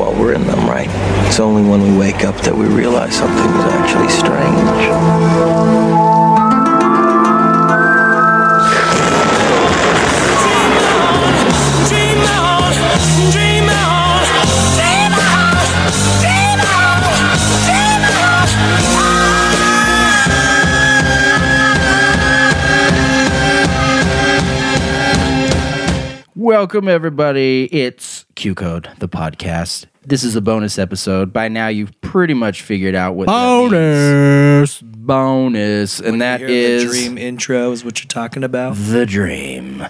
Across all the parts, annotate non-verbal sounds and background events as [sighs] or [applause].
while we're in them, right? It's only when we wake up that we realize something is actually strange. Welcome, everybody. It's Q Code, the podcast. This is a bonus episode. By now, you've pretty much figured out what bonus bonus, and that Hear is the dream intro is what you're talking about. the dream.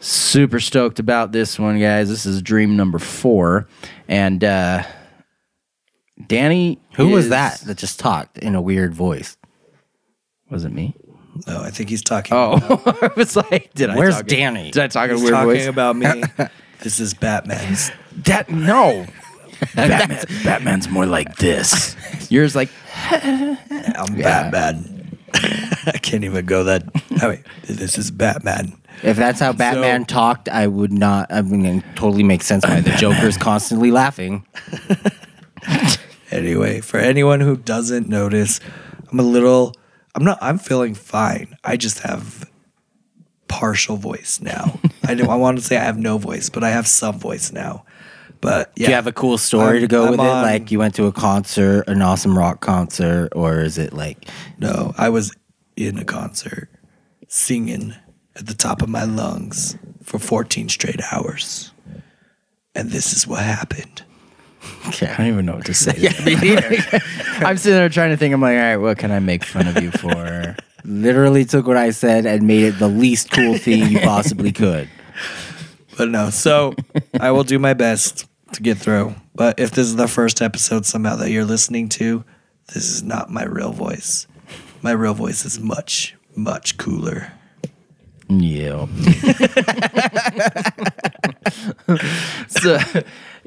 Super stoked about this one, guys. This is dream number four, and uh, Danny, Who was that that just talked in a weird voice? Was it me? No, I think he's talking. Oh, [laughs] I was like, did I? Where's talk Danny? Did I talk in a he's weird talking voice? about me. [laughs] this is Batman's. That no. Batman, [laughs] Batman's more like this. Yours like [laughs] I'm Batman. [laughs] I can't even go that. Oh, wait, this is Batman. If that's how Batman talked, I would not. I mean, it totally makes sense why the Joker's constantly laughing. Anyway, for anyone who doesn't notice, I'm a little. I'm not. I'm feeling fine. I just have partial voice now. I do, I want to say I have no voice, but I have some voice now. But yeah, Do you have a cool story I'm- to go I'm with on- it? Like you went to a concert, an awesome rock concert, or is it like No, I was in a concert singing at the top of my lungs for 14 straight hours. And this is what happened. [laughs] I don't even know what to say. [laughs] [laughs] I'm sitting there trying to think. I'm like, all right, what can I make fun of you for? Literally took what I said and made it the least cool thing you possibly could? [laughs] But no, so I will do my best to get through. But if this is the first episode somehow that you're listening to, this is not my real voice. My real voice is much, much cooler. Yeah. [laughs] [laughs] so,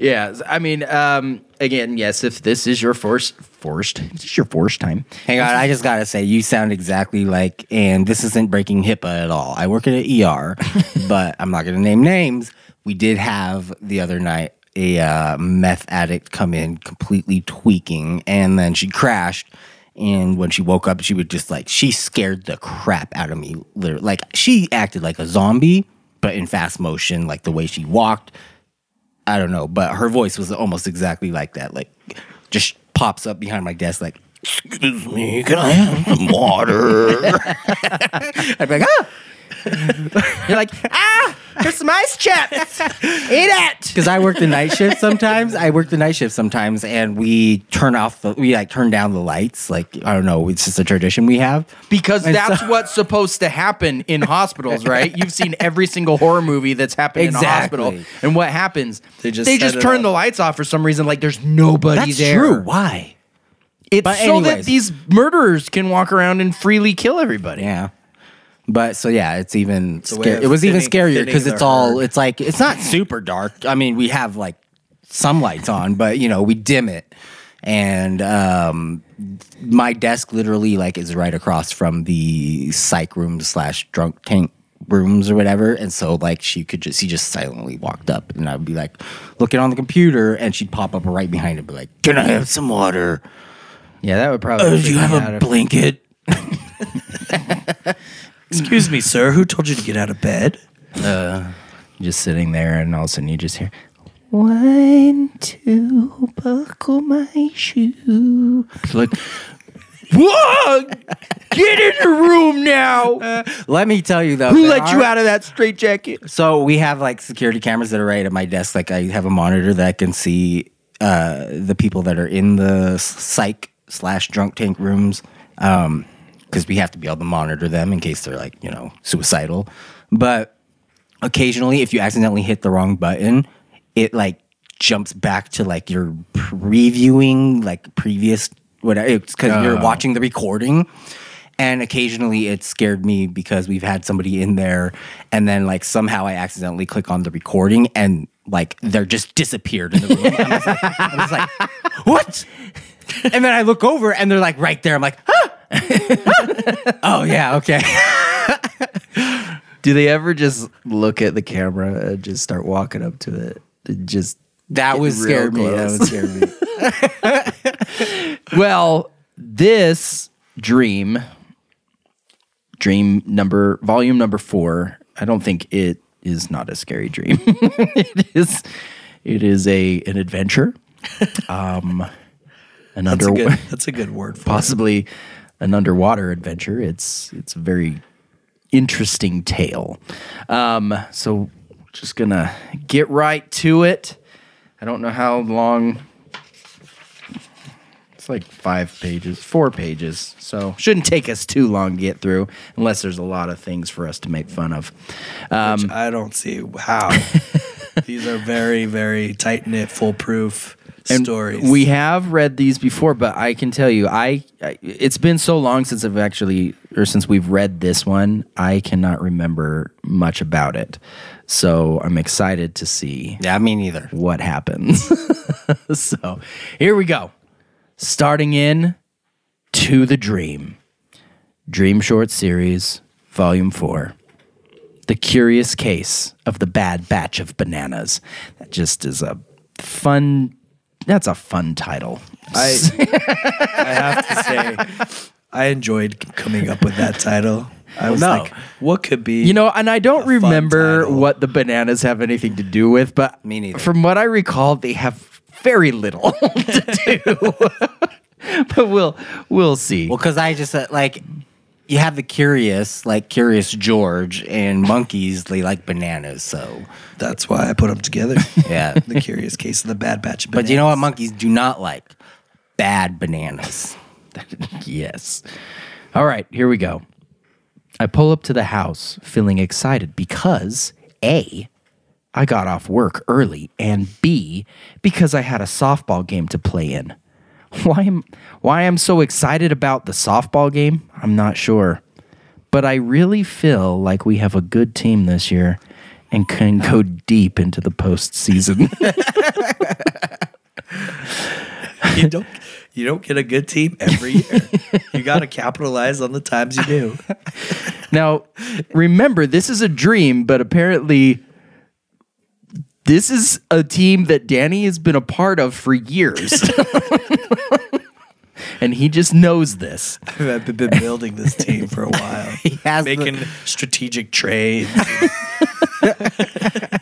yeah. I mean, um, again, yes. If this is your first, first, this is your first time. Hang on, I just gotta say, you sound exactly like, and this isn't breaking HIPAA at all. I work at an ER, [laughs] but I'm not gonna name names. We did have the other night a uh, meth addict come in completely tweaking, and then she crashed. And when she woke up, she would just like she scared the crap out of me. Literally, like she acted like a zombie, but in fast motion, like the way she walked. I don't know, but her voice was almost exactly like that. Like, just pops up behind my desk, like, "Excuse me, can I have some water?" [laughs] [laughs] I'd be like, "Ah," [laughs] You're like, ah, here's some ice chips. Eat it. [laughs] because I work the night shift sometimes. I work the night shift sometimes, and we turn off the, we like turn down the lights. Like, I don't know, it's just a tradition we have. Because And that's so- [laughs] what's supposed to happen in hospitals, right? You've seen every single horror movie that's happened in a Exactly. hospital. And what happens? They just they set just it turn off. the lights off for some reason, like there's nobody That's there. true. Why? It's But so that anyways. these murderers can walk around and freely kill everybody. Yeah. But so yeah, it's even a way scary. It was even scarier because it's all herd. it's like it's not super dark. I mean, we have like some lights on, but you know, we dim it. And um my desk literally like is right across from the psych room slash drunk tank rooms or whatever. And so like she could just she just silently walked up and I'd be like looking on the computer and she'd pop up right behind it and be like, Can I have some water? Yeah, that would probably. Uh, do you have a if- blanket? [laughs] [laughs] Excuse me, sir. Who told you to get out of bed? Uh, just sitting there, and all of a sudden you just hear, "One, two, buckle my shoe." Like, whoa! Get in the room now. Let me tell you though. Who there let you are- out of that straitjacket? So we have like security cameras that are right at my desk. Like I have a monitor that can see uh, the people that are in the psych slash drunk tank rooms because we have to be able to monitor them in case they're like you know suicidal. But occasionally, if you accidentally hit the wrong button, it like jumps back to like your previewing like previous whatever. It's because you're oh. watching the recording. And occasionally it scared me because we've had somebody in there and then like somehow I accidentally click on the recording and like they're just disappeared in the room. I was like, I was like, what? And then I look over and they're like right there. I'm like, huh? Huh? [laughs] oh yeah, okay. Do they ever just look at the camera and just start walking up to it? And just That would scare me. That would scare me. well, this dream, dream number, volume number four. I don't think it is not a scary dream. [laughs] it is. It is a an adventure. [laughs] Um, an That's under a good. That's a good word for it. An underwater adventure. It's it's a very interesting tale. Um, so just gonna get right to it. I don't know how long. It's like five pages, four pages. So shouldn't take us too long to get through, unless there's a lot of things for us to make fun of. Which I don't see how. [laughs] These are very, very tight knit, foolproof And stories. We have read these before, but I can tell you, I, I it's been so long since I've actually or since we've read this one, I cannot remember much about it. So I'm excited to see yeah, me neither. what happens. [laughs] so here we go. Starting in To the Dream. Dream Short Series, Volume 4. The Curious Case of the Bad Batch of Bananas. That just is a fun, that's a fun title. I, [laughs] I have to say, I enjoyed coming up with that title. I was no. like, what could be? You know, and I don't remember what the bananas have anything to do with, but Me neither. from what I recall, they have very little [laughs] to do. [laughs] but we'll we'll see. Well, because I just uh, like you have the curious, like Curious George, and monkeys. They like bananas, so that's why I put them together. [laughs] yeah. the Curious Case of the Bad Batch. Of but you know what? Monkeys do not like bad bananas. [laughs] yes. All right, here we go. I pull up to the house feeling excited because A, I got off work early, and B, because I had a softball game to play in. [laughs] Why am why I'm so excited about the softball game, I'm not sure. But I really feel like we have a good team this year and can go [laughs] deep into the postseason. [laughs] you don't you don't get a good team every year. you got to capitalize on the times you do. Now, remember, this is a dream, but apparently, this is a team that Danny has been a part of for years. [laughs] and he just knows this. I've been building this team for a [laughs] while. He has the- making strategic trades, [laughs]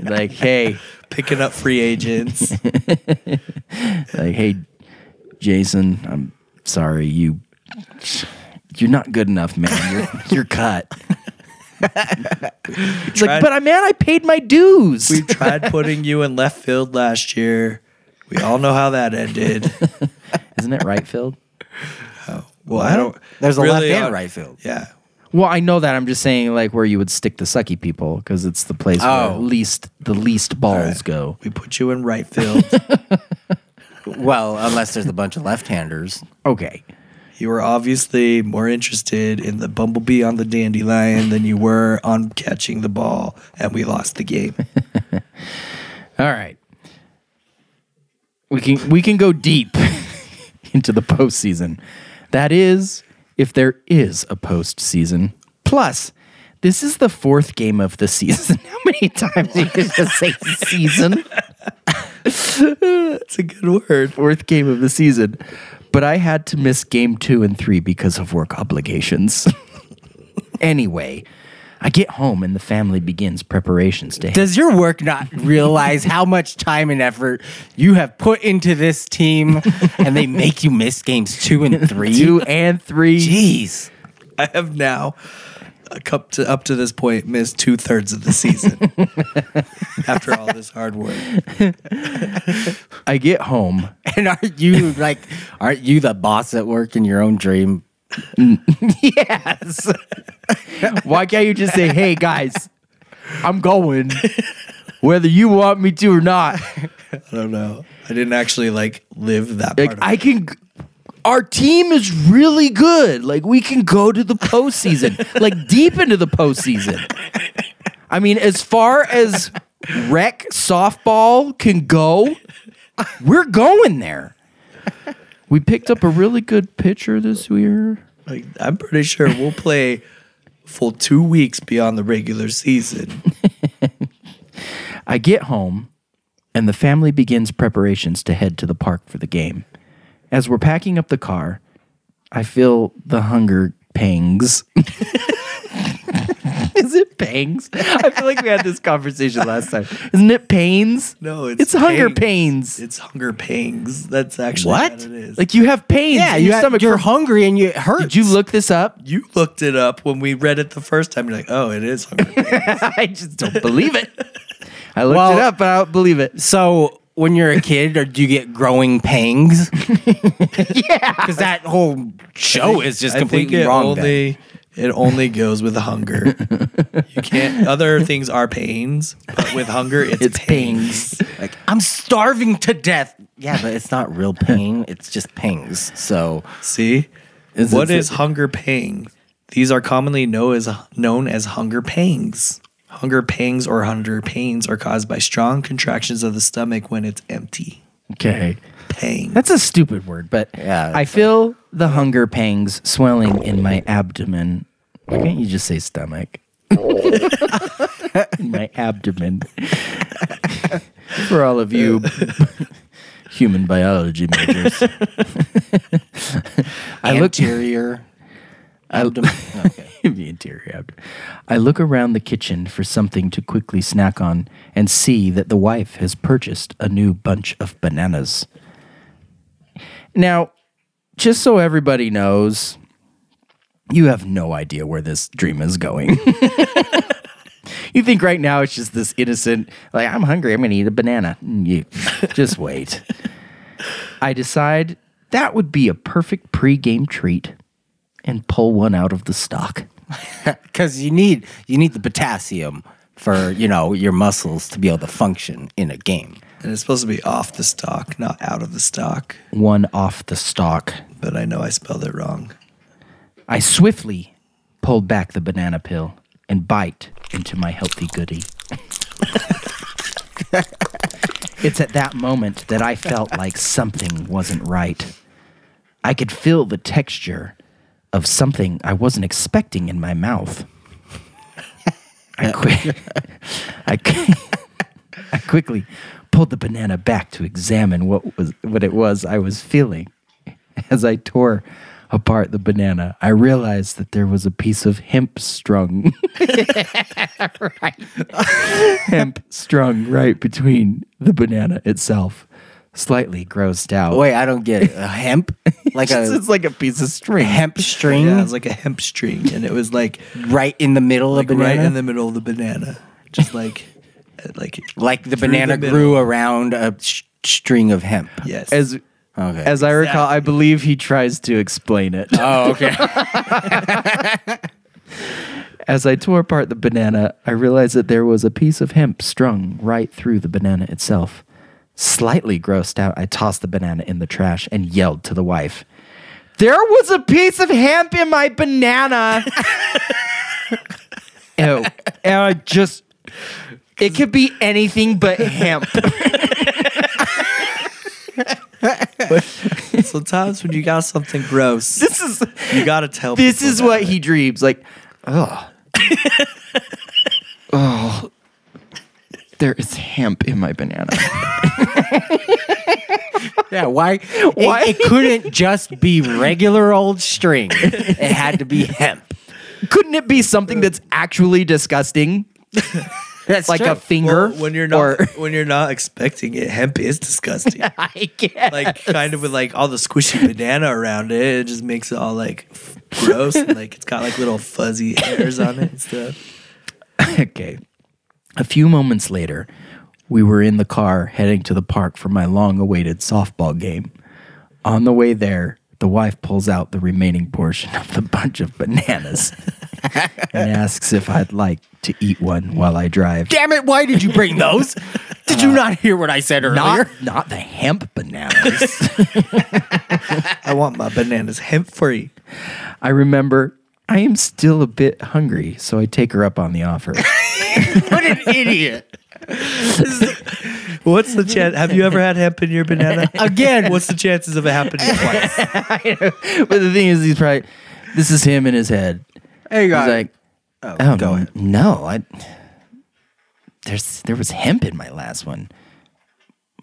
Like, hey, picking up free agents. like, hey, Jason, I'm sorry, you you're not good enough, man. You're you're cut. He's like, but I man, I paid my dues. We tried putting you in left field last year. We all know how that ended. [laughs] Isn't it right field? Well, I don't. There's a really, left and uh, right field. Yeah. Well, I know that. I'm just saying, like, where you would stick the sucky people because it's the place where Oh. least the least balls go. We put you in right field. [laughs] Well, unless there's a bunch of left-handers. Okay. You were obviously more interested in the bumblebee on the dandelion than you were on catching the ball, and we lost the game. [laughs] All right. We can we can go deep [laughs] into the postseason. That is, if there is a postseason. Plus, this is the fourth game of the [laughs] season. How many times do you just say season? That's a good word. Fourth game of the season. But I had to miss game two and three because of work obligations. [laughs] anyway, I get home and the family begins preparations to Does your work not realize how much time and effort you have put into this team, [laughs] and they make you miss games two and three? two and three. Jeez. I have now, up to up to this point, missed two thirds of the season. [laughs] After all this hard work, I get home [laughs] And aren't you like, aren't you the boss at work in your own dream? [laughs] Yes. Why can't you just say, "Hey guys, I'm going," whether you want me to or not? I don't know. I didn't actually like live that part. Like I can. Our team is really good. Like we can go to the postseason, [laughs] like deep into the postseason. I mean, as far as rec softball can go, we're going there. We picked up a really good pitcher this year. Like, I'm pretty sure we'll play full two weeks beyond the regular season. [laughs] I get home, and the family begins preparations to head to the park for the game. As we're packing up the car, I feel the hunger pangs. [laughs] Is it pangs? I feel like we had this conversation last time. Isn't it pains? No, it's it's hunger pains. It's hunger pangs. That's actually What? what it is. Like you have pains. Yeah, in you your have, stomach. you're from- hungry and you, it hurts. Did you look this up? you looked it up when we read it the first time. You're like, oh, it is hunger [laughs] pangs. I just don't believe it. I looked Well- it up, but I don't believe it. So when you're a kid, or do you get growing pangs? [laughs] yeah, because that whole show is just I think completely it wrong. only it only goes with hunger. you can't. Other things are pains, but with hunger, it's, It's pangs. pangs. Like I'm starving to death. Yeah, but it's not real pain. it's just pangs. So See, Is what is hunger pang? These are commonly known as known as hunger pangs. Hunger pangs or hunger pains are caused by strong contractions of the stomach when it's empty. Okay. Pang. That's a stupid word, but Yeah, I it's feel the hunger pangs swelling in my abdomen. Why can't you just say stomach? in [laughs] my abdomen. [laughs] For all of you [laughs] human biology majors. I look anterior abdomen. okay. [laughs] the interior abdomen. I look around the kitchen for something to quickly snack on and see that the wife has purchased a new bunch of bananas. Now, just so everybody knows, you have no idea where this dream is going. [laughs] you think right now it's just this innocent, like, I'm hungry, I'm going to eat a banana. Mm, You, [laughs] just wait. I decide that would be a perfect pre-game treat and pull one out of the stock. [laughs] because you need you need the potassium for you know your muscles to be able to function in a game. and it's supposed to be off the stock, not out of the stock. One off the stock. But I know I spelled it wrong. I swiftly pulled back the banana pill and bite into my healthy goodie. [laughs] it's at that moment that I felt like something wasn't right. I could feel the texture of something I wasn't expecting in my mouth. I, [laughs] qui- I, [laughs] I quickly pulled the banana back to examine what was what it was I was feeling. As I tore apart the banana, I realized that there was a piece of hemp strung [laughs] right. hemp strung right between the banana itself. Slightly grossed out. Wait, I don't get it. A [laughs] hemp like it's, a it's like a piece of string. hemp string Yeah, it was like a hemp string, and it was like, right in the middle like of banana. right in the middle of the banana, just like, [laughs] uh, like like the through banana the grew middle. around a sh- string of hemp. Yes. As Okay. as I recall, I believe he tries to explain it. oh, okay. [laughs] As I tore apart the banana, I realized that there was a piece of hemp strung right through the banana itself. Slightly grossed out, I tossed the banana in the trash and yelled to the wife, There was a piece of hemp in my banana. Ew. [laughs] Oh, and I just, it could be anything but hemp. [laughs] sometimes when you got something gross, this is you gotta tell. this people is about what it. he dreams like [laughs] oh oh there is hemp in my banana [laughs] yeah, why? Why? It, it couldn't just be regular old string. It had to be hemp. couldn't it be something that's actually disgusting [laughs] That's like true. a finger Well, when you're not or [laughs] when you're not expecting it, hemp is disgusting. I guess. like kind of with like all the squishy banana around it, it just makes it all like gross. and, like it's got like little fuzzy hairs on it and stuff. okay a few moments later we were in the car heading to the park for my long-awaited softball game on the way there the wife pulls out the remaining portion of the bunch of bananas [laughs] and asks if i'd like to eat one while i drive Damn it! Why did you bring [laughs] those? Did you uh, not hear what I said earlier? not not the hemp bananas. [laughs] I want my bananas hemp free. I remember I am still a bit hungry, so I take her up on the offer. [laughs] what an idiot! [laughs] What's the chance? Have you ever had hemp in your banana? [laughs] Again. What's the chances of it happening twice? but the thing is, he's probably this is him in his head. Hey He's guys, like, Oh, Oh go ahead. no, I there's there was hemp in my last one,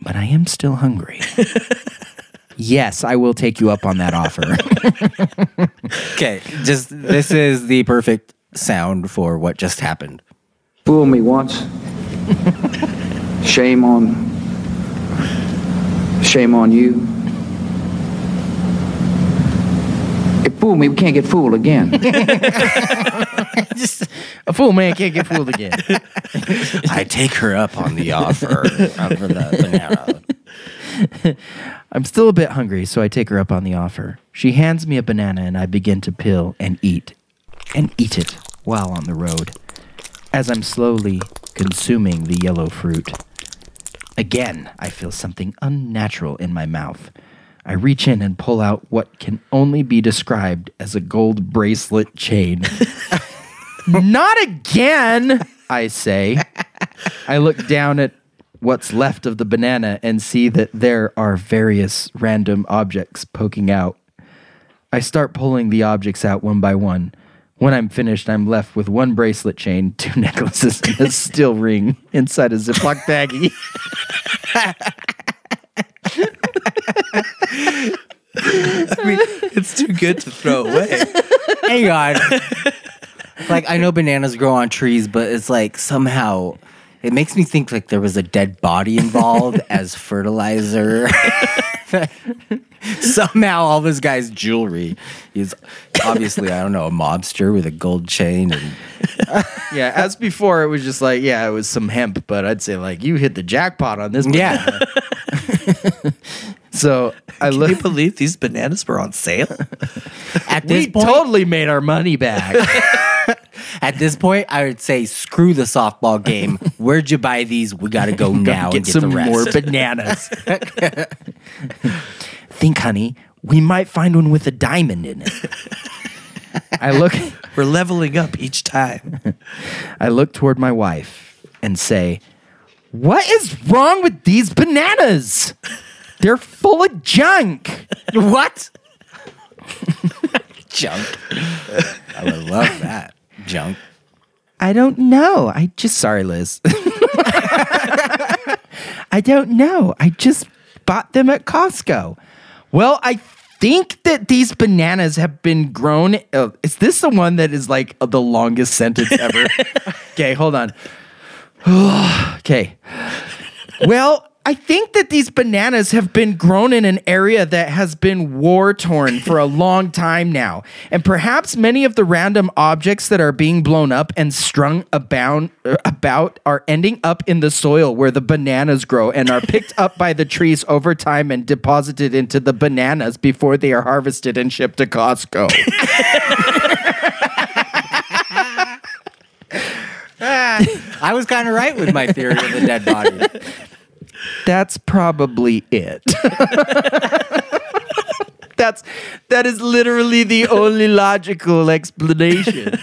but I am still hungry. yes, I will take you up on that offer. Okay, just this is the perfect sound for what just happened. Fool me once. shame on. Shame on you. It fooled me, we can't get fooled again. [laughs] Just a fool man can't get fooled again. [laughs] I take her up on the offer [laughs] of the banana. I'm still a bit hungry, so I take her up on the offer. She hands me a banana and I begin to peel and eat and eat it while on the road. As I'm slowly consuming the yellow fruit, again I feel something unnatural in my mouth. I reach in and pull out what can only be described as a gold bracelet chain. [laughs] Not again, I say. I look down at what's left of the banana and see that there are various random objects poking out. I start pulling the objects out one by one. When I'm finished, I'm left with one bracelet chain, [laughs] two necklaces, and a steel ring inside a Ziploc baggie. I mean, It's too good to throw away. Hang on. like I know bananas grow on trees, but it's like somehow it makes me think like there was a dead body involved as fertilizer. [laughs] [laughs] somehow all this guy's jewelry is obviously I don't know a mobster with a gold chain and [laughs] yeah, as before, it was just like, yeah, it was some hemp, but I'd say, like, you hit the jackpot on this. yeah. [laughs] So I Can look. you believe these bananas were on sale? At this We point, totally made our money back. at this point, I would say screw the softball game. Where'd you buy these? We got to go now get and get some the rest. more bananas. Think, honey, we might find one with a diamond in it. I look [laughs] We're leveling up each time. [laughs] I look toward my wife and say, "What is wrong with these bananas? They're full of junk." [laughs] what? Junk. I would love that. Junk. I don't know. I just sorry, Liz. I don't know. I just bought them at Costco. Well, I think that these bananas have been grown. Uh, is this the one that is like the longest sentence ever? [laughs] okay, hold on. [sighs] okay. Well, I think that these bananas have been grown in an area that has been war torn for a [laughs] long time now. And perhaps many of the random objects that are being blown up and strung abound, about are ending up in the soil where the bananas grow and are picked up by the trees over time and deposited into the bananas before they are harvested and shipped to Costco. [laughs] [laughs] I was kind of right with my theory of the dead body. That's probably it. [laughs] That's that is literally the only logical explanation.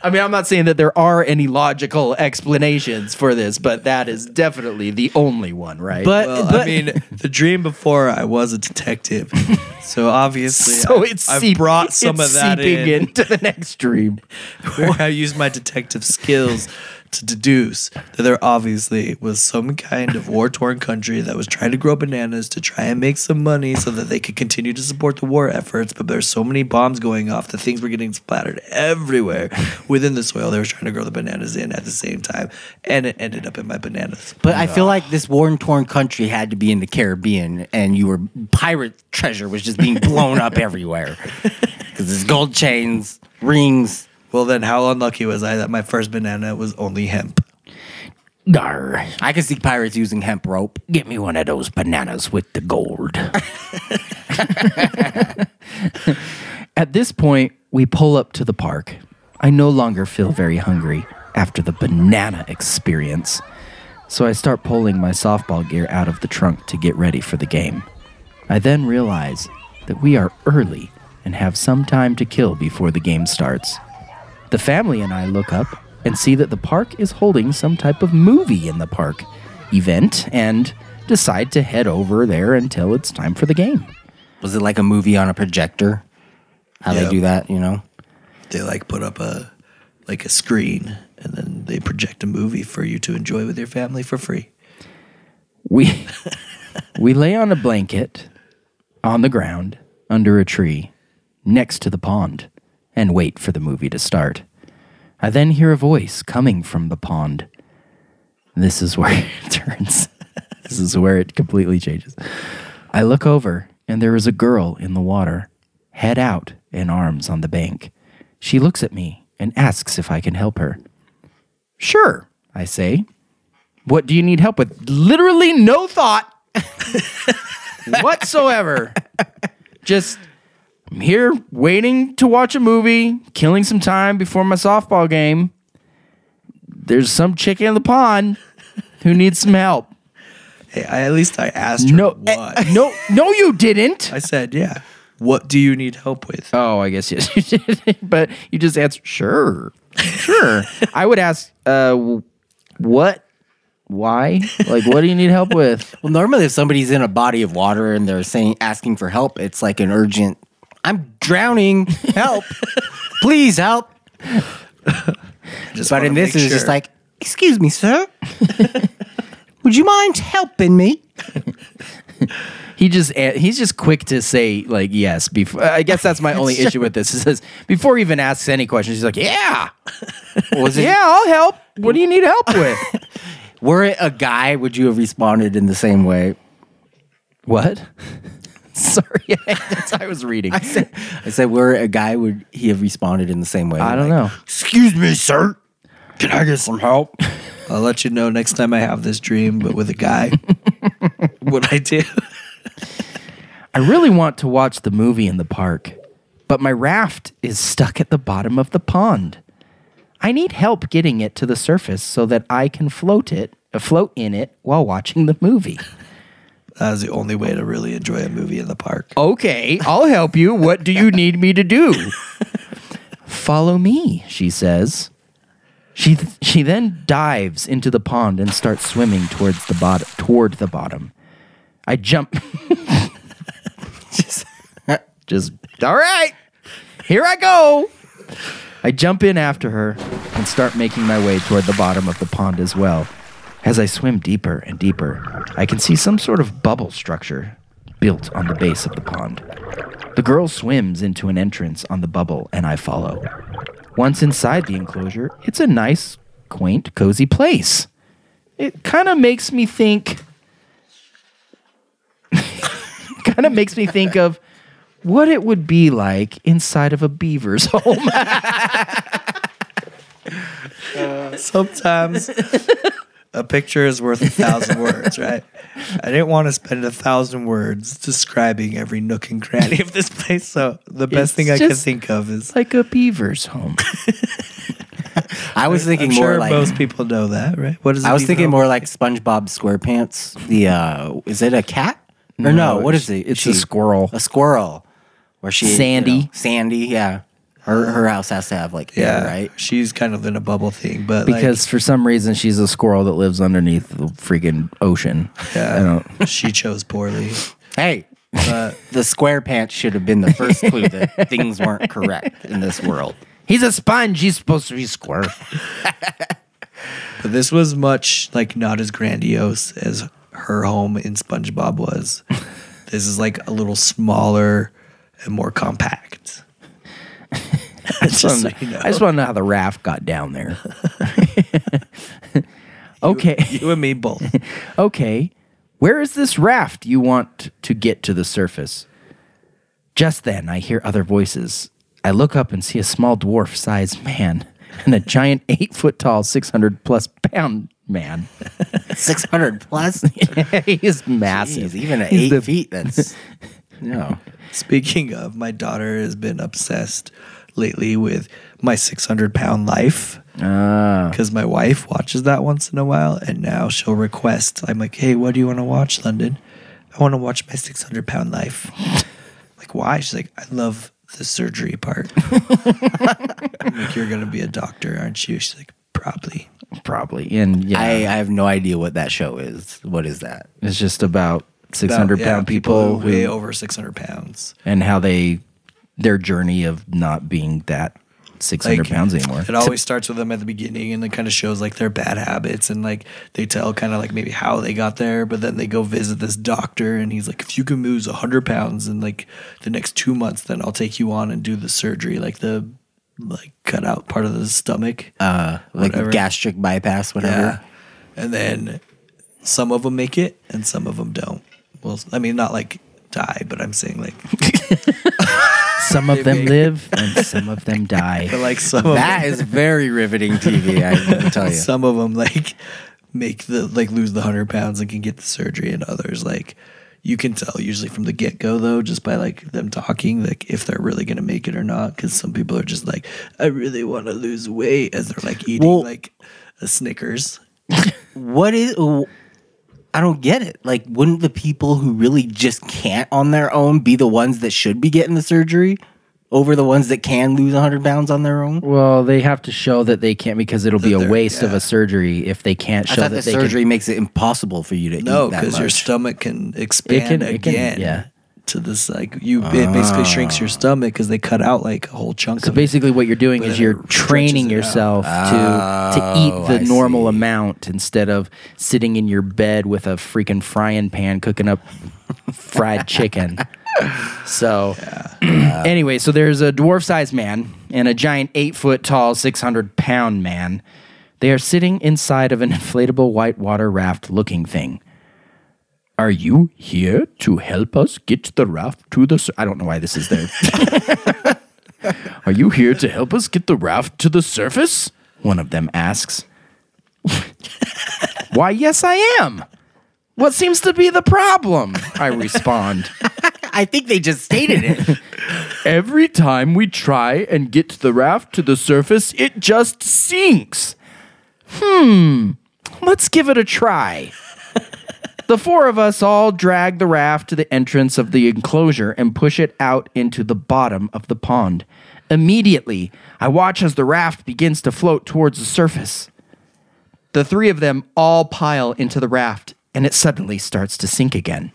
I mean, I'm not saying that there are any logical explanations for this, but that is definitely the only one, right? But, Well, but I mean, the dream before I was a detective, so obviously, so I, it's I've seep- brought some it's of that seeping in, into the next dream. [laughs] where I use my detective skills to deduce that there obviously was some kind of war torn country that was trying to grow bananas to try and make some money so that they could continue to support the war efforts. But there's so many bombs going off, the things were getting splattered everywhere within the soil. They were trying to grow the bananas in at the same time, and it ended up in my bananas. But I feel like this war torn country had to be in the Caribbean, and you were pirate treasure was just being blown up [laughs] everywhere because there's gold chains, rings. Well, then, how unlucky was I that my first banana was only hemp? Gar, I can see pirates using hemp rope. get me one of those bananas with the gold. [laughs] At this point, we pull up to the park. I no longer feel very hungry after the banana experience, so I start pulling my softball gear out of the trunk to get ready for the game. I then realize that we are early and have some time to kill before the game starts. The family and I look up and see that the park is holding some type of movie in the park event and decide to head over there until it's time for the game. Was it like a movie on a projector? How Yeah. they do that, you know? They like put up a like a screen, and then they project a movie for you to enjoy with your family for free. We [laughs] we lay on a blanket on the ground under a tree next to the pond and wait for the movie to start. I then hear a voice coming from the pond. This is where [laughs] it turns. this is where it completely changes. I look over and there is a girl in the water, head out and arms on the bank. She looks at me and asks if I can help her. Sure, I say. What do you need help with? Literally no thought [laughs] whatsoever. Just I'm here waiting to watch a movie, killing some time before my softball game. There's some chicken in the pond who needs some help. Hey, I, at least I asked her No, what. eh, [laughs] no, no, you didn't. I said, yeah. What do you need help with? Oh, I guess yes, [laughs] you did. but you just answered, sure, sure. I would ask, uh, w- what, why, like, what do you need help with? [laughs] Well, normally if somebody's in a body of water and they're saying asking for help, it's like an urgent. I'm drowning. Help! Please help! Just But wanna in this, make it's just sure. like, excuse me, sir. Would you mind helping me? He just he's just quick to say like yes. Before I guess that's my only [laughs] issue with this. It says before he even asks any questions, he's like, yeah, Was it, yeah, I'll help. What do you need help with? [laughs] Were it a guy, would you have responded in the same way? what? Sorry, [laughs] that's I was reading. I said, I said, were it a guy, would he have responded in the same way? I don't Like, know. Excuse me, sir. Can I get some help? I'll let you know next time I have this dream, but with a guy, [laughs] what I do. I really want to watch the movie in the park, but my raft is stuck at the bottom of the pond. I need help getting it to the surface so that I can float it, float in it while watching the movie. [laughs] That was the only way to really enjoy a movie in the park. Okay, I'll help you. What do you need me to do? Follow me, she says. She she then dives into the pond and starts swimming towards the bottom toward the bottom. I jump [laughs] just, just all right. Here I go. I jump in after her and start making my way toward the bottom of the pond as well. As I swim deeper and deeper, I can see some sort of bubble structure built on the base of the pond. The girl swims into an entrance on the bubble, and I follow. Once inside the enclosure, it's a nice, quaint, cozy place. It kind of makes me think. [laughs] kind of makes me think of what it would be like inside of a beaver's [laughs] home. Sometimes [laughs] a picture is worth a thousand [laughs] words, right? I didn't want to spend a thousand words describing every nook and cranny of this place. So the best It's thing I can think of is like a beaver's home. [laughs] I was thinking I'm more sure like most people know that, right? What is I was thinking home? more like SpongeBob SquarePants. The uh, is it a cat or no? what is it? It's She- a squirrel. A squirrel. Where she you Sandy. know, Sandy, yeah. Her her house has to have like Yeah, hair, right? She's kind of in a bubble thing, but Because for some reason she's a squirrel that lives underneath the freaking ocean. I don't. [laughs] she chose poorly. Hey, But [laughs] the square pants should have been the first clue that [laughs] things weren't correct in this world. He's a sponge. He's supposed to be square. but this was much like not as grandiose as her home in SpongeBob was. this is like a little smaller and more compact. [laughs] I just, so want to you know. I just want to know how the raft got down there. [laughs] okay. You and me both. [laughs] Okay. Where is this raft you want to get to the surface? Just then, I hear other voices. I look up and see a small dwarf sized man and a giant eight foot tall, 600 plus pound man. Six hundred plus. he is massive. Jeez, even at eight the- feet, that's no. [laughs] Speaking of, my daughter has been obsessed lately with my 600 pound life Ah. because my wife watches that once in a while and now she'll request i'm like hey what do you want to watch london i want to watch my 600 pound life [laughs] like why she's like i love the surgery part [laughs] I'm like you're gonna be a doctor aren't you she's like probably Probably. And yeah, I, I have no idea what that show is. What is that? it's just about 600 About, yeah, pound people, way who, over 600 pounds and how they, their journey of not being that 600 pounds anymore. It always starts with them at the beginning and it kind of shows like their bad habits and like they tell kind of like maybe how they got there, but then they go visit this doctor and he's like, if you can lose 100 pounds in like the next two months, then I'll take you on and do the surgery, like the like cut out part of the stomach. Uh, like Whatever. gastric bypass, whatever. Yeah. And then some of them make it and some of them don't. Well, I mean, not like die, but I'm saying like, [laughs] Some of them live and some of them die. but like some of That is very riveting TV. I can tell you. [laughs] some of them like make the like lose the hundred pounds and can get the surgery, and others like you can tell usually from the get go though, just by like them talking, like if they're really gonna make it or not. Because some people are just like, I really want to lose weight as they're like eating Well- like a Snickers. [laughs] What is? I don't get it. Like, wouldn't the people who really just can't on their own be the ones that should be getting the surgery over the ones that can lose 100 pounds on their own? Well, they have to show that they can't because it'll be a they're- waste of yeah. a surgery if they can't I show thought the that they surgery can. makes it impossible for you to No, eat that because your much. stomach can expand it can- again. yeah. To this, like you, it basically shrinks your ah. stomach because they cut out like a whole chunk So of it. basically, what you're doing But is you're training it out. yourself to to oh, eat the I normal see. amount instead of sitting in your bed with a freaking frying pan cooking up fried chicken. [laughs] So, [clears throat] anyway, so there's a dwarf sized man and a giant eight foot tall, 600 pound man. They are sitting inside of an inflatable whitewater raft looking thing. Are you here to help us get the raft to the. Sur- I don't know why this is there. Are you here to help us get the raft to the surface? One of them asks. [laughs] why, yes, I am. What seems to be the problem? I respond. [laughs] I think they just stated it. [laughs] Every time we try and get the raft to the surface, it just sinks. Hmm, let's give it a try. The four of us all drag the raft to the entrance of the enclosure and push it out into the bottom of the pond. Immediately, I watch as the raft begins to float towards the surface. The three of them all pile into the raft, and it suddenly starts to sink again.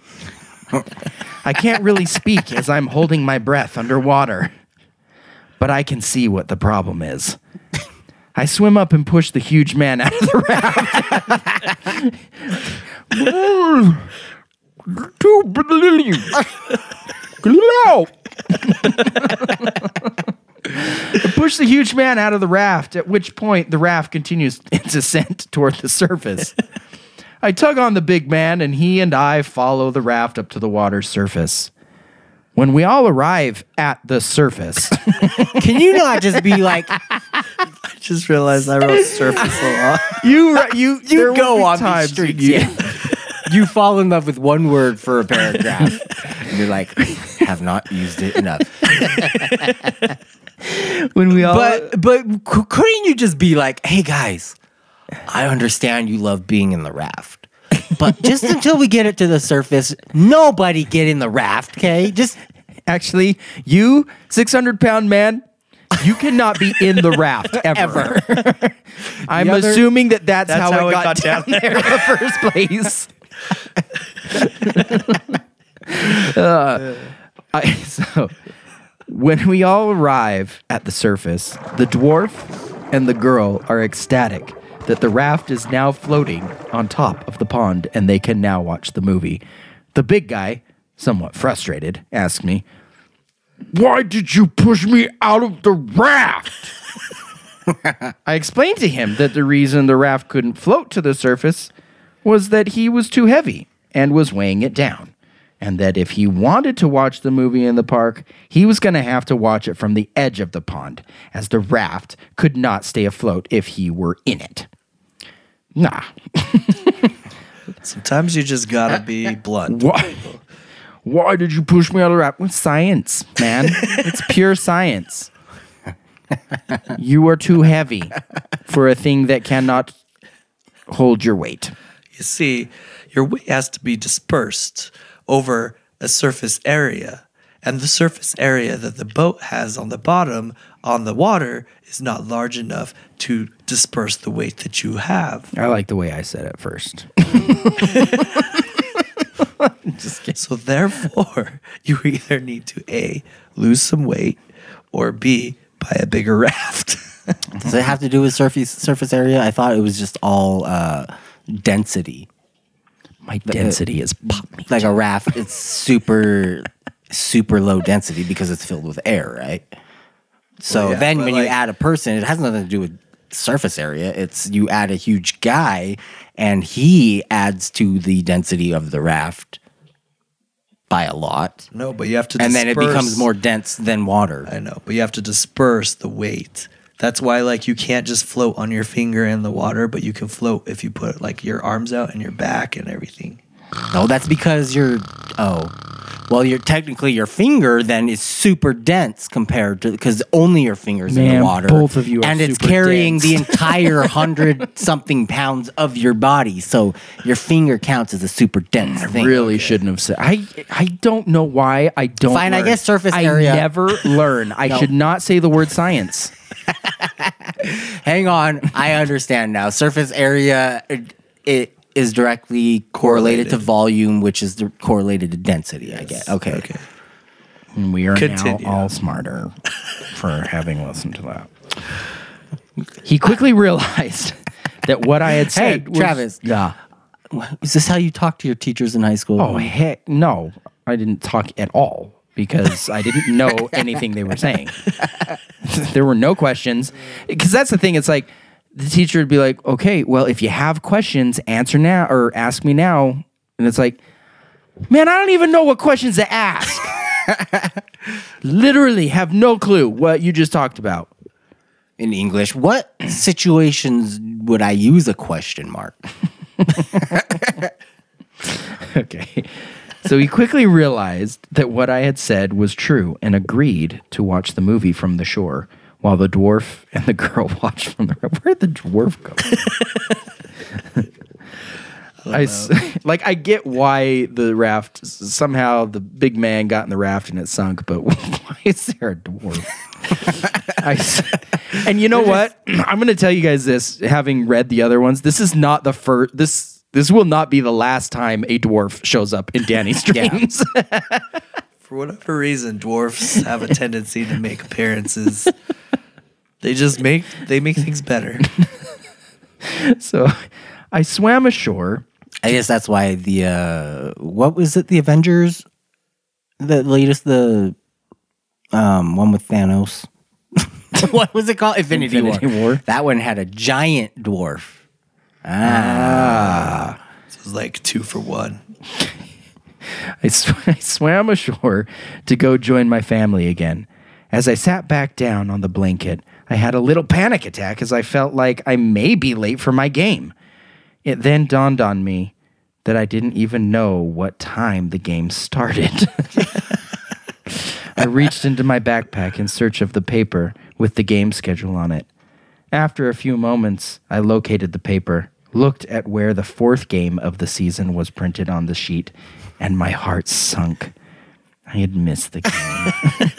[laughs] I can't really speak as I'm holding my breath underwater, but I can see what the problem is. I swim up and push the huge man out of the raft. [laughs] Push the huge man out of the raft, at which point the raft continues its ascent toward the surface. I tug on the big man, and he and I follow the raft up to the water's surface. When we all arrive at the surface, Can you not just be like, just realized I wrote surface a lot. [laughs] you you [laughs] you go on these streets? you- [laughs] you fall in love with one word for a paragraph. and you're like, have not used it enough. when we all But but c- couldn't you just be like, hey guys, I understand you love being in the raft. But just until we get it to the surface, nobody get in the raft, okay? Just actually you 600 pound man you cannot be in the raft [laughs] ever. I'm other- assuming that that's, That's how, how it it got, got down, down there in the first [laughs] place. Uh, I, [laughs] so, when we all arrive at the surface, the dwarf and the girl are ecstatic that the raft is now floating on top of the pond and they can now watch the movie. The big guy, somewhat frustrated, asks me, Why did you push me out of the raft? [laughs] I explained to him that the reason the raft couldn't float to the surface was that he was too heavy and was weighing it down. And that if he wanted to watch the movie in the park, he was going to have to watch it from the edge of the pond, as the raft could not stay afloat if he were in it. Nah. [laughs] Sometimes you just gotta be blunt. Why? Why did you push me out of the raft? It's science, man. it's pure science. You are too heavy for a thing that cannot hold your weight. You see, your weight has to be dispersed over a surface area. And the surface area that the boat has on the bottom on the water is not large enough to disperse the weight that you have. I like the way I said it first. [laughs] [laughs] So therefore, [laughs] you either need to A, lose some weight, or B, buy a bigger [laughs] raft. Does it have to do with surface surface area? I thought it was just all uh, density. My density is pop me. Like a raft, it's super super low density because it's filled with air, right? So Well, yeah, then but when you like- add a person, it has nothing to do with surface area. It's you add a huge guy and he adds to the density of the raft by a lot. no, but you have to And then it becomes more dense than water. I know, but you have to disperse the weight. That's why like you can't just float on your finger in the water, but you can float if you put like your arms out and your back and everything. No, that's because you're oh. Well, you're technically your finger then is super dense compared to because only your fingers in the water. both of you are and it's carrying dense. the entire [laughs] hundred something pounds of your body. So your finger counts as a super dense thing. really shouldn't have said. I I don't know why I don't. Fine, I guess surface I area- never [laughs] learn. I should not say the word science. [laughs] Hang on, I understand now. Surface area it, it is directly correlated, to volume, which is the- correlated to density. I get okay. Okay. And we are Continue. now all smarter for having listened to that. He quickly realized [laughs] that what I had Hey, said. was- Travis. Yeah. Is this how you talk to your teachers in high school? Oh heck no! I didn't talk at all because I didn't know anything they were saying. [laughs] there were no questions because that's the thing. It's like the teacher would be like, "Okay, well, if you have questions, answer now or ask me now," and it's like, "Man, I don't even know what questions to ask." [laughs] Literally, have no clue what you just talked about. in English. What situations would I use a question mark? [laughs] Okay. So he quickly realized that what I had said was true and agreed to watch the movie from the shore while the dwarf and the girl [laughs] watch from the Where'd the dwarf go? [laughs] I [laughs] like I get why the raft somehow the big man got in the raft and it sunk, but why is there a dwarf? I and you know what? [clears throat] I'm going to tell you guys this. Having read the other ones, this is not the first. This this will not be the last time a dwarf shows up in Danny's dreams. For whatever reason, dwarfs have a tendency to make appearances. They just make they make things better. [laughs] so I swam ashore. I guess that's why the uh what was it? The Avengers, the latest, the um one with Thanos. [laughs] what was it called? Infinity, Infinity War. War. That one had a giant dwarf. So it was like two for one. I, sw- [laughs] I swam ashore to go join my family again. As I sat back down on the blanket, I had a little panic attack as I felt like I may be late for my game. It then dawned on me that I didn't even know what time the game started. I reached into my backpack in search of the paper with the game schedule on it. After a few moments, I located the paper, looked at where the fourth game of the season was printed on the sheet, and my heart sunk. I had missed the game.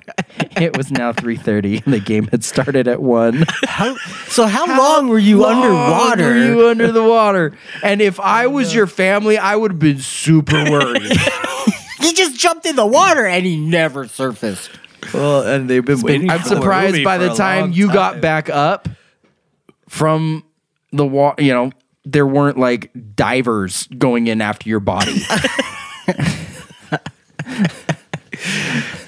[laughs] [laughs] it was now 3:30 and the game had started at 1. So how, long were you underwater? Were you under the water? And if I was your family, I would have been super worried. [laughs] he just jumped in the water and he never surfaced. Well, and they've been waiting. I'm surprised by the time long you got back up from the water, you know, there weren't like divers going in after your body. [laughs]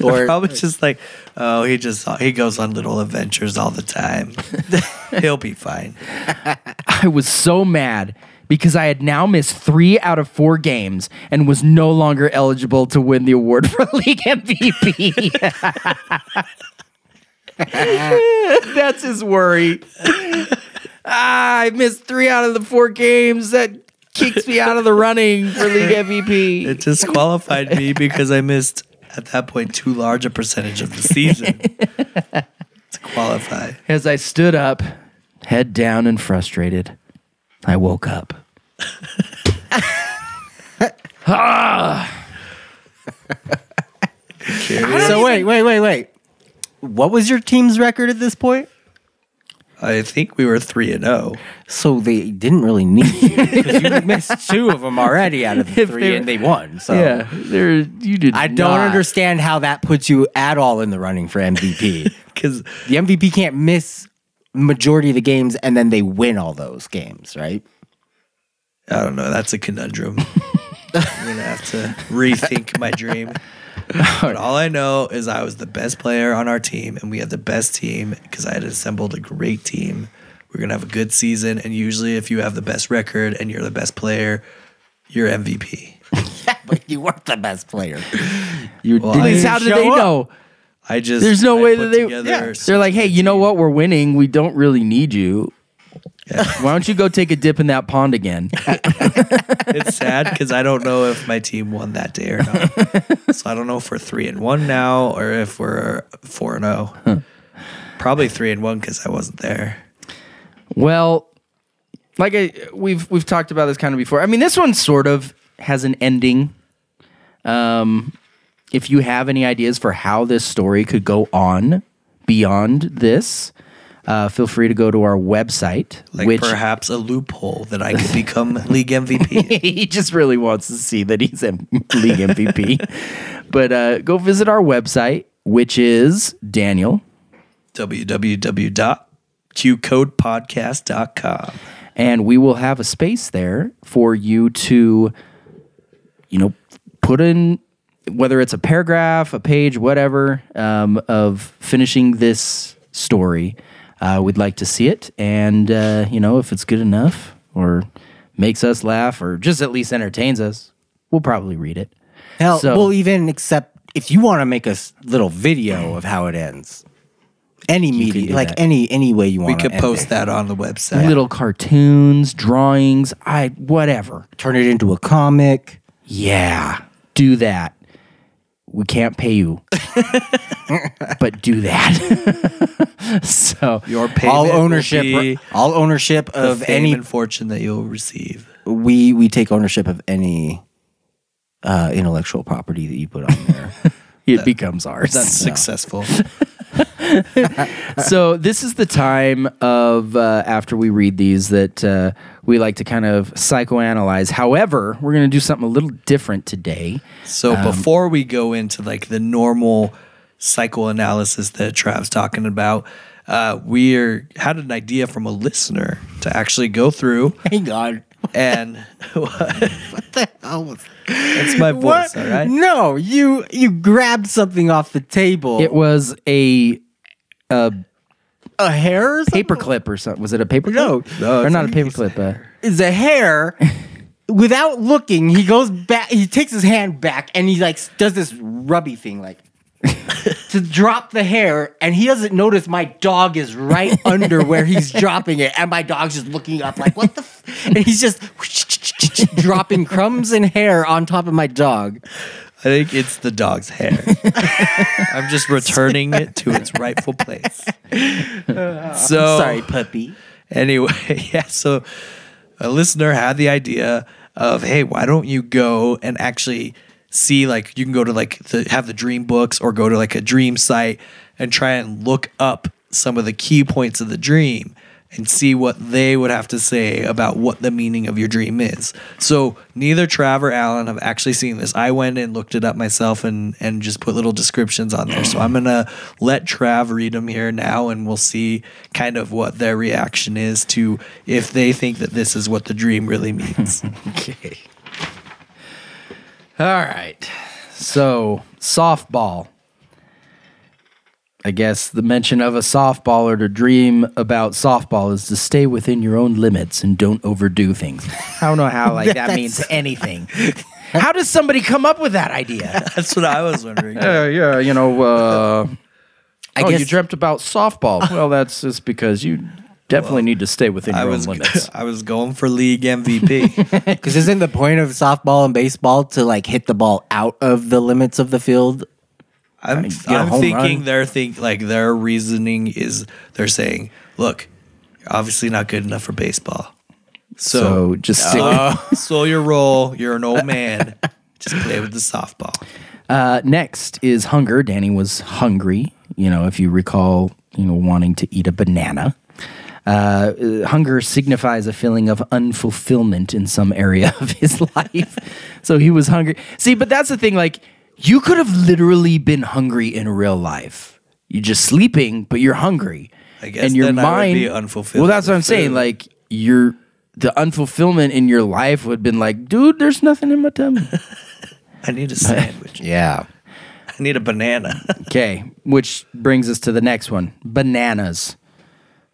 Or [laughs] Probably just like, oh, he just he goes on little adventures all the time. [laughs] He'll be fine. I was so mad because I had now missed three out of four games and was no longer eligible to win the award for [laughs] league MVP. That's his worry. ah, I missed three out of the four games. That kicks me out of the running for league MVP. It disqualified me because I missed at that point too large a percentage of the season [laughs] to qualify. As I stood up, head down and frustrated, I woke up. [laughs] Ah! so wait, wait, wait, wait. What was your team's record at this point? I think we were three and oh. zero. So they didn't really need you [laughs] because you missed two of them already out of the [laughs] If three, they- and they won. So Yeah, there you did. I don't not- understand how that puts you at all in the running for MVP. because [laughs] The MVP can't miss majority of the games and then they win all those games, right? I don't know. That's a conundrum. I'm gonna have to rethink my dream. But all I know is I was the best player on our team, and we had the best team because I had assembled a great team. We're gonna have a good season, and usually, if you have the best record and you're the best player, you're MVP. Yeah, [laughs] but you weren't the best player. You well, didn't. How did they up? know? I just there's no I way that they yeah. they're like, hey, you know what? We're winning. We don't really need you. Why don't you go take a dip in that pond again? [laughs] it's sad because I don't know if my team won that day or not. [laughs] so I don't know if we're three and one now or if we're four and zero. Probably three and one because I wasn't there. Well, like I, we've we've talked about this kind of before. I mean, this one sort of has an ending. Um, if you have any ideas for how this story could go on beyond this, uh, feel free to go to our website, Like which perhaps a loophole that I could [laughs] become league MVP. [laughs] he just really wants to see that he's a league MVP. [laughs] but uh, go visit our website, which is Daniel, www.qcodepodcast.com. and we will have a space there for you to, you know, put in whether it's a paragraph, a page, whatever, um, of finishing this story. Uh, we'd like to see it, and uh, you know, if it's good enough or makes us laugh or just at least entertains us, we'll probably read it. Hell, So- we'll even accept if you want to make a little video of how it ends. Any media, like that. any any way you want. We want. could post that on the website. Little cartoons, drawings, I whatever. Turn it into a comic. Yeah, do that. We can't pay you, [laughs] but do that. [laughs] so Your all ownership, all ownership the of any. fortune that you'll receive. we we take ownership of any uh, intellectual property that you put on there. [laughs] it becomes ours. That's successful. So this is the time of uh, after we read these that uh, we like to kind of psychoanalyze. However, we're going to do something a little different today. So before we go into like the normal psychoanalysis that Trav's talking about, uh, we are, had an idea from a listener to actually go through Hang on. and [laughs] [laughs] What the hell was it's my voice, what? all right? No, you you grabbed something off the table. It was a a a hair or something? paperclip or something. Was it a paperclip? No. No, or not a a- paperclip. Uh, is a hair. Without looking, he goes back. He takes his hand back and he like does this rubby thing, like [laughs] to drop the hair. And he doesn't notice my dog is right [laughs] under where he's dropping it, and my dog's just looking up, like what the. F-? And he's just [laughs] dropping crumbs and hair on top of my dog. I think it's the dog's hair. [laughs] I'm just returning it to its rightful place. [laughs] So Sorry, puppy. Anyway, [laughs] yeah, so a listener had the idea of, hey, why don't you go and actually see like you can go to like the have the dream books or go to like a dream site and try and look up some of the key points of the dream and see what they would have to say about what the meaning of your dream is. So neither Trav or Alan have actually seen this. I went and looked it up myself and and just put little descriptions on there. So I'm gonna let Trav read them here now, and we'll see kind of what their reaction is to if they think that this is what the dream really means. [laughs] Okay. All right. So, softball. I guess the mention of a softball or to dream about softball is to stay within your own limits and don't overdo things. I don't know how like [laughs] that That's- means anything. [laughs] How does somebody come up with that idea? [laughs] That's what I was wondering. Uh, yeah, you know, uh, I oh, guess you dreamt about softball. Well, that's just because you definitely need to stay within I your was own limits. I was going for league MVP. Because isn't the point of softball and baseball to like hit the ball out of the limits of the field? I'm, I'm thinking run. they're think like their reasoning is they're saying, look, you're obviously not good enough for baseball. So So, just stick slow, [laughs] slow your roll. You're an old [laughs] man. Just play with the softball. Uh, next is hunger. Danny was hungry. You know, if you recall, you know, wanting to eat a banana. Uh, uh, hunger signifies a feeling of unfulfillment in some area [laughs] of his life. so he was hungry. See, but that's the thing. Like, you could have literally been hungry in real life. You're just sleeping, but you're hungry. I guess and your then I would mind be unfulfilled Well, that's what I'm saying. Like your the unfulfillment in your life would have been like, dude, there's nothing in my tummy. [laughs] I need a sandwich. [laughs] Yeah. I need a banana. [laughs] Okay, which brings us to the next one bananas.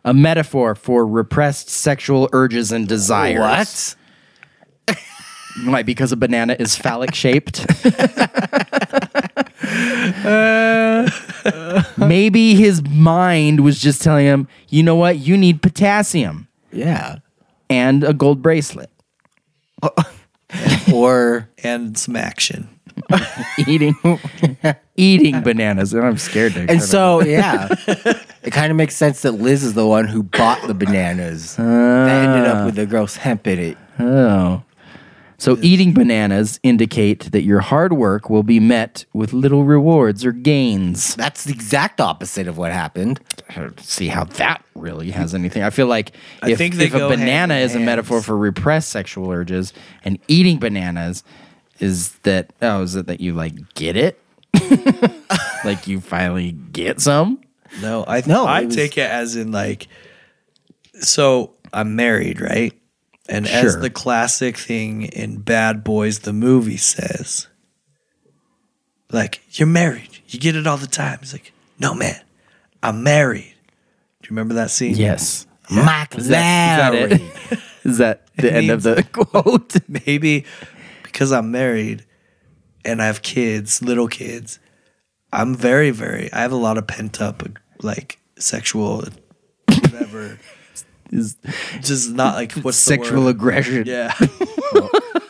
A metaphor for repressed sexual urges and desires. What? Why? Because a banana is phallic shaped. [laughs] Uh, uh. Maybe his mind was just telling him, you know what? You need potassium Yeah. and a gold bracelet. [laughs] Or and some action. [laughs] Eating, eating bananas, and I'm scared to. and so yeah, it kind of makes sense that Liz is the one who bought the bananas. that ended up ah. with the gross hemp in it. Oh. So eating bananas indicate that your hard work will be met with little rewards or gains. That's the exact opposite of what happened. See how that really has anything. I feel like I if, think they if a go hand banana in is a hand. metaphor for repressed sexual urges and eating bananas is that oh is it that you like get it? [laughs] like you finally get some? No, I No, I was- take it as in like so I'm married, right? And as the classic thing in Bad Boys the movie says, like, you're married. You get it all the time. He's like, no man, I'm married. Do you remember that scene? Yes. Mike Is that, is that Lowrey. it? [laughs] Is that the end of the [laughs] quote? [laughs] Maybe because I'm married and I have kids, little kids, I'm very, very I have a lot of pent up like sexual whatever. Is just not like [laughs] what's sexual the word? aggression. Yeah. [laughs]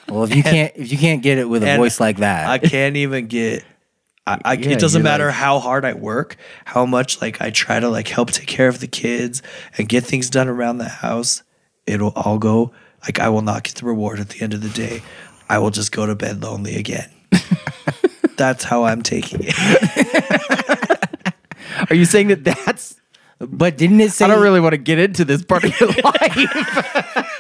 Well, if you can't if you can't get it with a And voice like that, I can't even get. I, I Yeah, it doesn't you're matter how hard I work, how much like I try to like help take care of the kids and get things done around the house. It'll all go like I will not get the reward at the end of the day. I will just go to bed lonely again. [laughs] That's how I'm taking it. Are you saying that that's but didn't it say I don't really want to get into this part of your [laughs] life.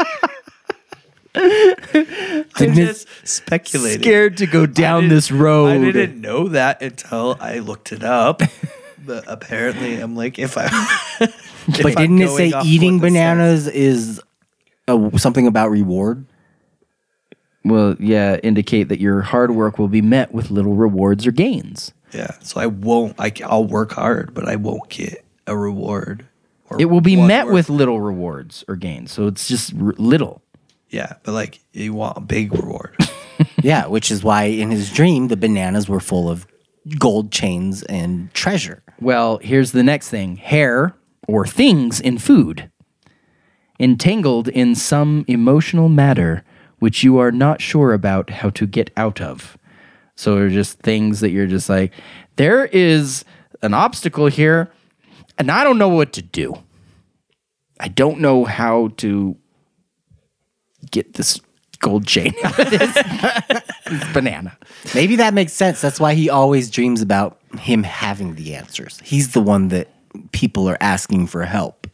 [laughs] I'm just speculating. Scared to go down this road. I didn't know that until I looked it up. but apparently, I'm like, if I. [laughs] if But I'm didn't it say eating what says- bananas is a, something about reward? Well, yeah, indicate that your hard work will be met with little rewards or gains. Yeah, so I won't. I, I'll work hard, but I won't get a reward. or It will be met word. with little rewards or gains. So it's just r- little. yeah, but like you want a big reward. [laughs] yeah, which is why in his dream the bananas were full of gold chains and treasure. Well, here's the next thing hair or things in food. Entangled in some emotional matter which you are not sure about how to get out of. So they're just things that you're just like, there is an obstacle here, and I don't know what to do. I don't know how to get this gold chain [laughs] out of this, banana. Maybe that makes sense. That's why he always dreams about him having the answers. He's the one that people are asking for help.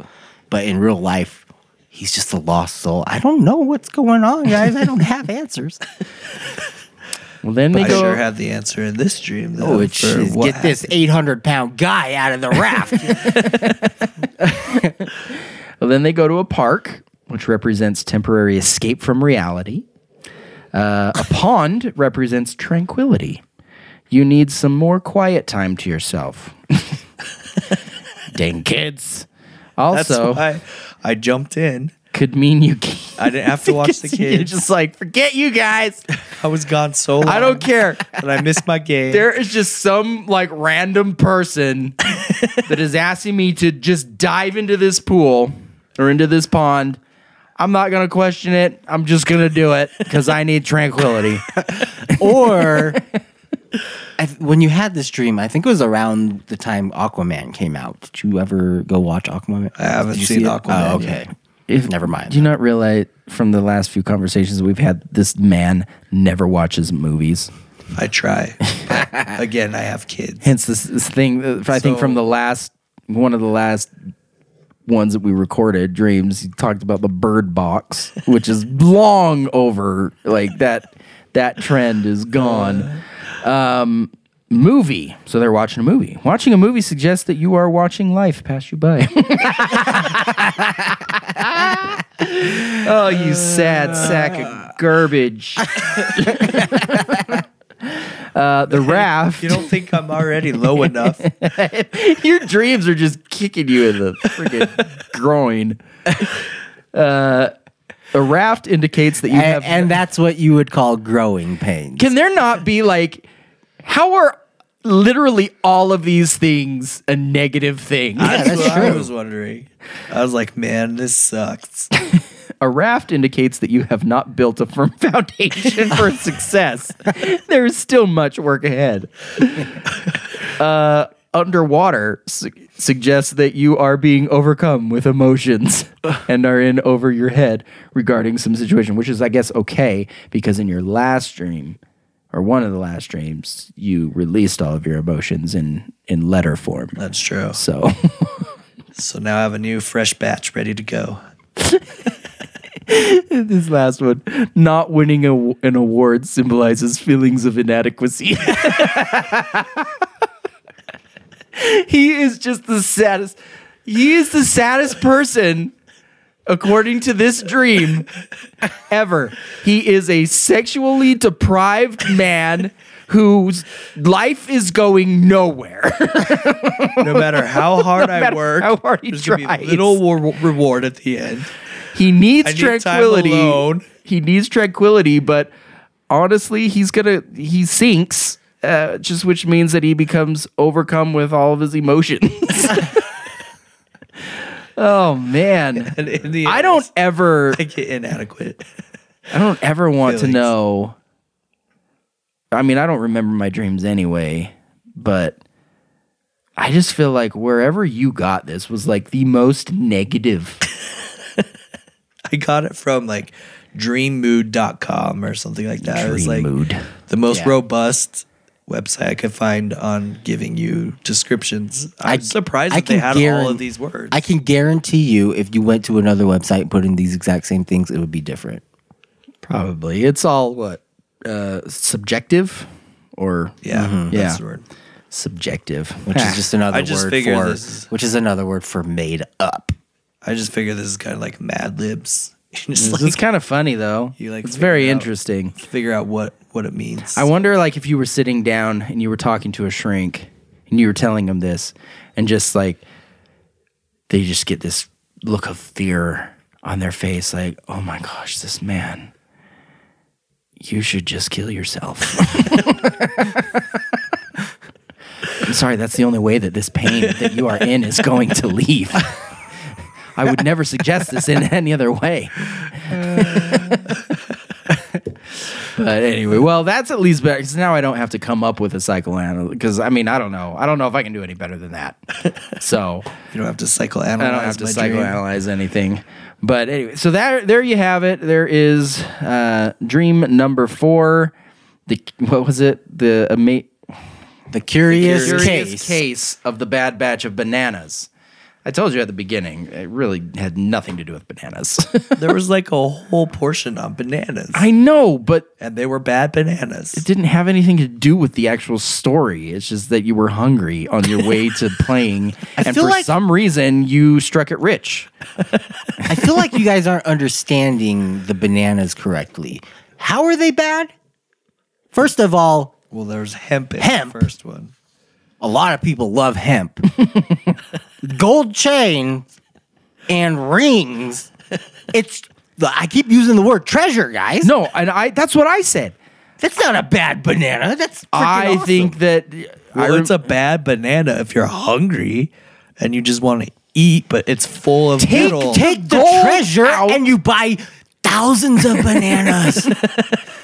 But in real life, he's just a lost soul. I don't know what's going on, guys. I don't have answers. [laughs] Well, then they I go. sure have the answer in this dream. Though, Oh, it's for just what get this 800 pound guy out of the raft. [laughs] [laughs] Well, then they go to a park, which represents temporary escape from reality. Uh, a pond represents tranquility. You need some more quiet time to yourself. [laughs] Dang kids. That's Also, why I jumped in. Could mean you can't. I didn't have to [laughs] watch the You're just like, forget you guys. [laughs] I was gone so long. I don't care. But I missed my game. There is just some like random person [laughs] that is asking me to just dive into this pool or into this pond. I'm not going to question it. I'm just going to do it because I need tranquility. or I, th- when you had this dream, I think it was around the time Aquaman came out. Did you ever go watch Aquaman? I haven't Did you seen see? Aquaman Oh, okay. If, Never mind. Do you not realize from the last few conversations we've had, this man never watches movies? I try. [laughs] Again, I have kids. Hence this, this thing. uh, I think So- from the last one of the last ones that we recorded, dreams. He talked about the bird box, which is [laughs] long over. Like that, that trend is gone. Um, movie. So they're watching a movie. Watching a movie suggests that you are watching life pass you by. [laughs] oh, you sad sack of garbage. [laughs] uh, the raft. You don't think I'm already low [laughs] enough? Your dreams are just kicking you in the freaking groin. Uh, a raft indicates that you and, have. and that's what you would call growing pains. can there not be like, how are literally all of these things a negative thing? That's that's what I true. was wondering. I was like, man, this sucks. [laughs] A raft indicates that you have not built a firm [laughs] foundation for [laughs] success. there is still much work ahead. Uh, underwater su- suggests that you are being overcome with emotions and are in over your head regarding some situation, which is, I guess, okay because in your last dream, or one of the last dreams, you released all of your emotions in in letter form. That's true. So. [laughs] So now I have a new fresh batch ready to go. [laughs] this last one not winning a, an award symbolizes feelings of inadequacy [laughs] he is just the saddest he is the saddest person according to this dream ever he is a sexually deprived man whose life is going nowhere [laughs] No matter how [laughs] hard I matter work, how hard he there's gonna tries. be little wa- reward at the end. He needs I need tranquility. alone. He needs tranquility, but honestly, he's gonna he sinks, uh, just which means that he becomes overcome with all of his emotions. [laughs] oh man, [laughs] And in the I don't ever, [laughs] I get inadequate. I don't ever want to know. I mean, I don't remember my dreams anyway, but. I just feel like wherever you got this was like the most negative [laughs] I got it from like dreammood.com or something like that. it was like mood. the most Yeah. robust website I could find on giving you descriptions. I'm I- surprised I that they can had all of these words. I can guarantee you, if you went to another website and put in these exact same things, it would be different. Probably. It's all what? Uh subjective or yeah, Yeah. that's the word. subjective. Which is [laughs] just another I just word figured for this is- which is another word for made up. I just figure this is kind of like Mad Libs. You [laughs] just It's kind of funny though. You, like, it's very out. interesting. figure out what what it means. I wonder like if you were sitting down and you were talking to a shrink and you were telling them this and just like they just get this look of fear on their face like, "Oh my gosh, this man you should just kill yourself." [laughs] I'm sorry, that's the only way that this pain that you are in is going to leave. [laughs] I would never suggest this in [laughs] any other way. [laughs] But anyway, well, that's at least better because now I don't have to come up with a psychoanalyst. Because I mean, I don't know. I don't know if I can do any better than that. So [laughs] you don't have to psychoanalyze. I don't have to my dream. psychoanalyze anything. But anyway, so there, there you have it. There is uh, dream number four. The what was it? The ama- The curious, curious case. case of the bad batch of bananas. I told you at the beginning, it really had nothing to do with bananas. [laughs] There was like a whole portion on bananas, I know, but and they were bad bananas. it didn't have anything to do with the actual story. It's just that you were hungry on your way to [laughs] playing, and for like- some reason you struck it rich. I feel like you guys aren't understanding the bananas correctly. How are they bad? First of all, Well, there's hemp in Hemp? the first one. a lot of people love hemp. [laughs] Gold chain and rings. It's I keep using the word treasure, guys. No, and I that's what I said. that's not a bad banana. That's I awesome. think that I Well, rem- it's a bad banana if you're hungry and you just want to eat, but it's full of take metal. take the Gold treasure out. and you buy thousands of bananas. [laughs]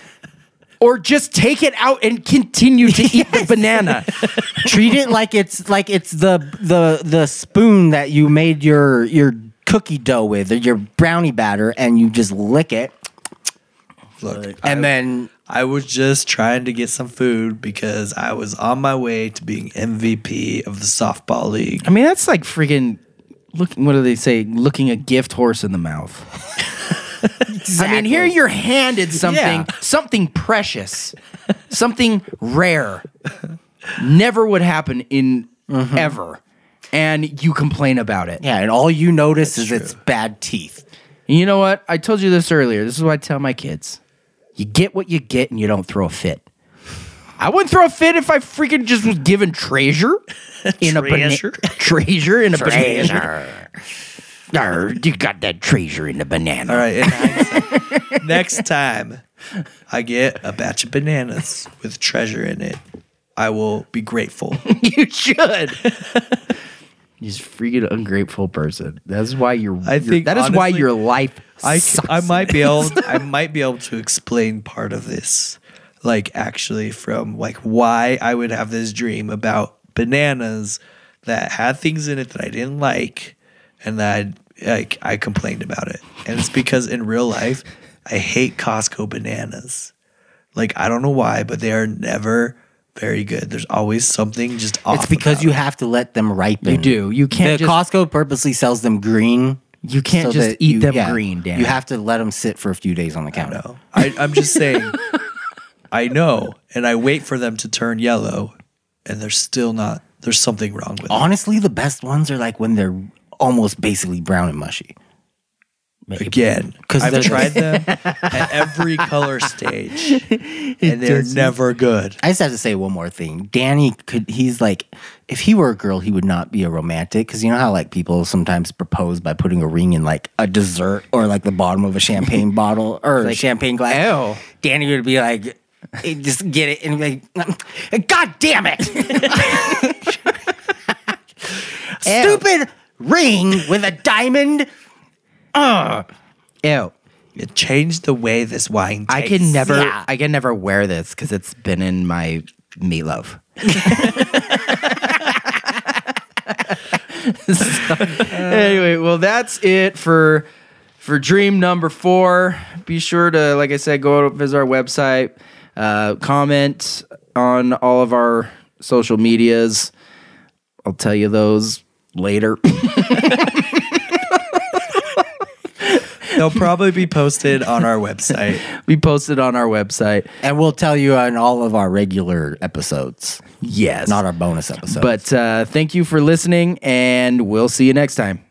or just take it out and continue to eat the banana. [laughs] Treat it like it's like it's the the the spoon that you made your your cookie dough with or your brownie batter and you just lick it Look, and I, then I was just trying to get some food because I was on my way to being MVP of the softball league. I mean, that's like freaking looking. What do they say? Looking a gift horse in the mouth. [laughs] I mean, here you're handed something, Yeah. something precious, something rare, never would happen in Mm-hmm. ever, and you complain about it. Yeah, and all you notice is it's bad teeth. And you know what? I told you this earlier. This is what I tell my kids: you get what you get, and you don't throw a fit. I wouldn't throw a fit if I freaking just was given treasure [laughs] in a banana. Treasure? [laughs] treasure in a banana. [laughs] Arr, you got that treasure in the banana. All right. in [laughs] hindsight, next time I get a batch of bananas with treasure in it, I will be grateful. [laughs] you should. [laughs] You just freaking ungrateful person. That's why you're. I you're- think, that is why honestly, your life. I, sucks. I might be able I might be able to explain part of this like actually from like why I would have this dream about bananas that had things in it that I didn't like and that like I complained about it. And it's because in real life I hate Costco bananas. Like I don't know why, but they are never very good. There's always something just off. It's because about you it. have to let them ripen. You do. You can't The just- Costco purposely sells them green. You can't just that eat them green, Dan. You have to let them sit for a few days on the counter. know. I, I'm just [laughs] saying. I know, and I wait for them to turn yellow, and they're still not. There's something wrong with them. Honestly, the best ones are like when they're almost basically brown and mushy. Again, 'Cause I've they're- tried them [laughs] at every color stage, and they're never good. I just have to say one more thing. Danny could he's like if he were a girl, he would not be a romantic because you know how like people sometimes propose by putting a ring in like a dessert or like the bottom of a champagne [laughs] bottle or a champagne glass. Ew. Danny would be like, he'd just get it and be like, mm, eh, God damn it! [laughs] Stupid ring with a diamond. Ew. It changed the way this wine. I Tastes. can never. Yeah. I can never wear this because it's been in my meatloaf. [laughs] So, anyway, well, that's it for for dream number four. Be sure to, like I said, go visit our website, uh, comment on all of our social medias. I'll tell you those later. [laughs] They'll probably be posted on our website. we posted on our website. And we'll tell you on all of our regular episodes, Yes, not our bonus episodes. But uh, thank you for listening, and we'll see you next time.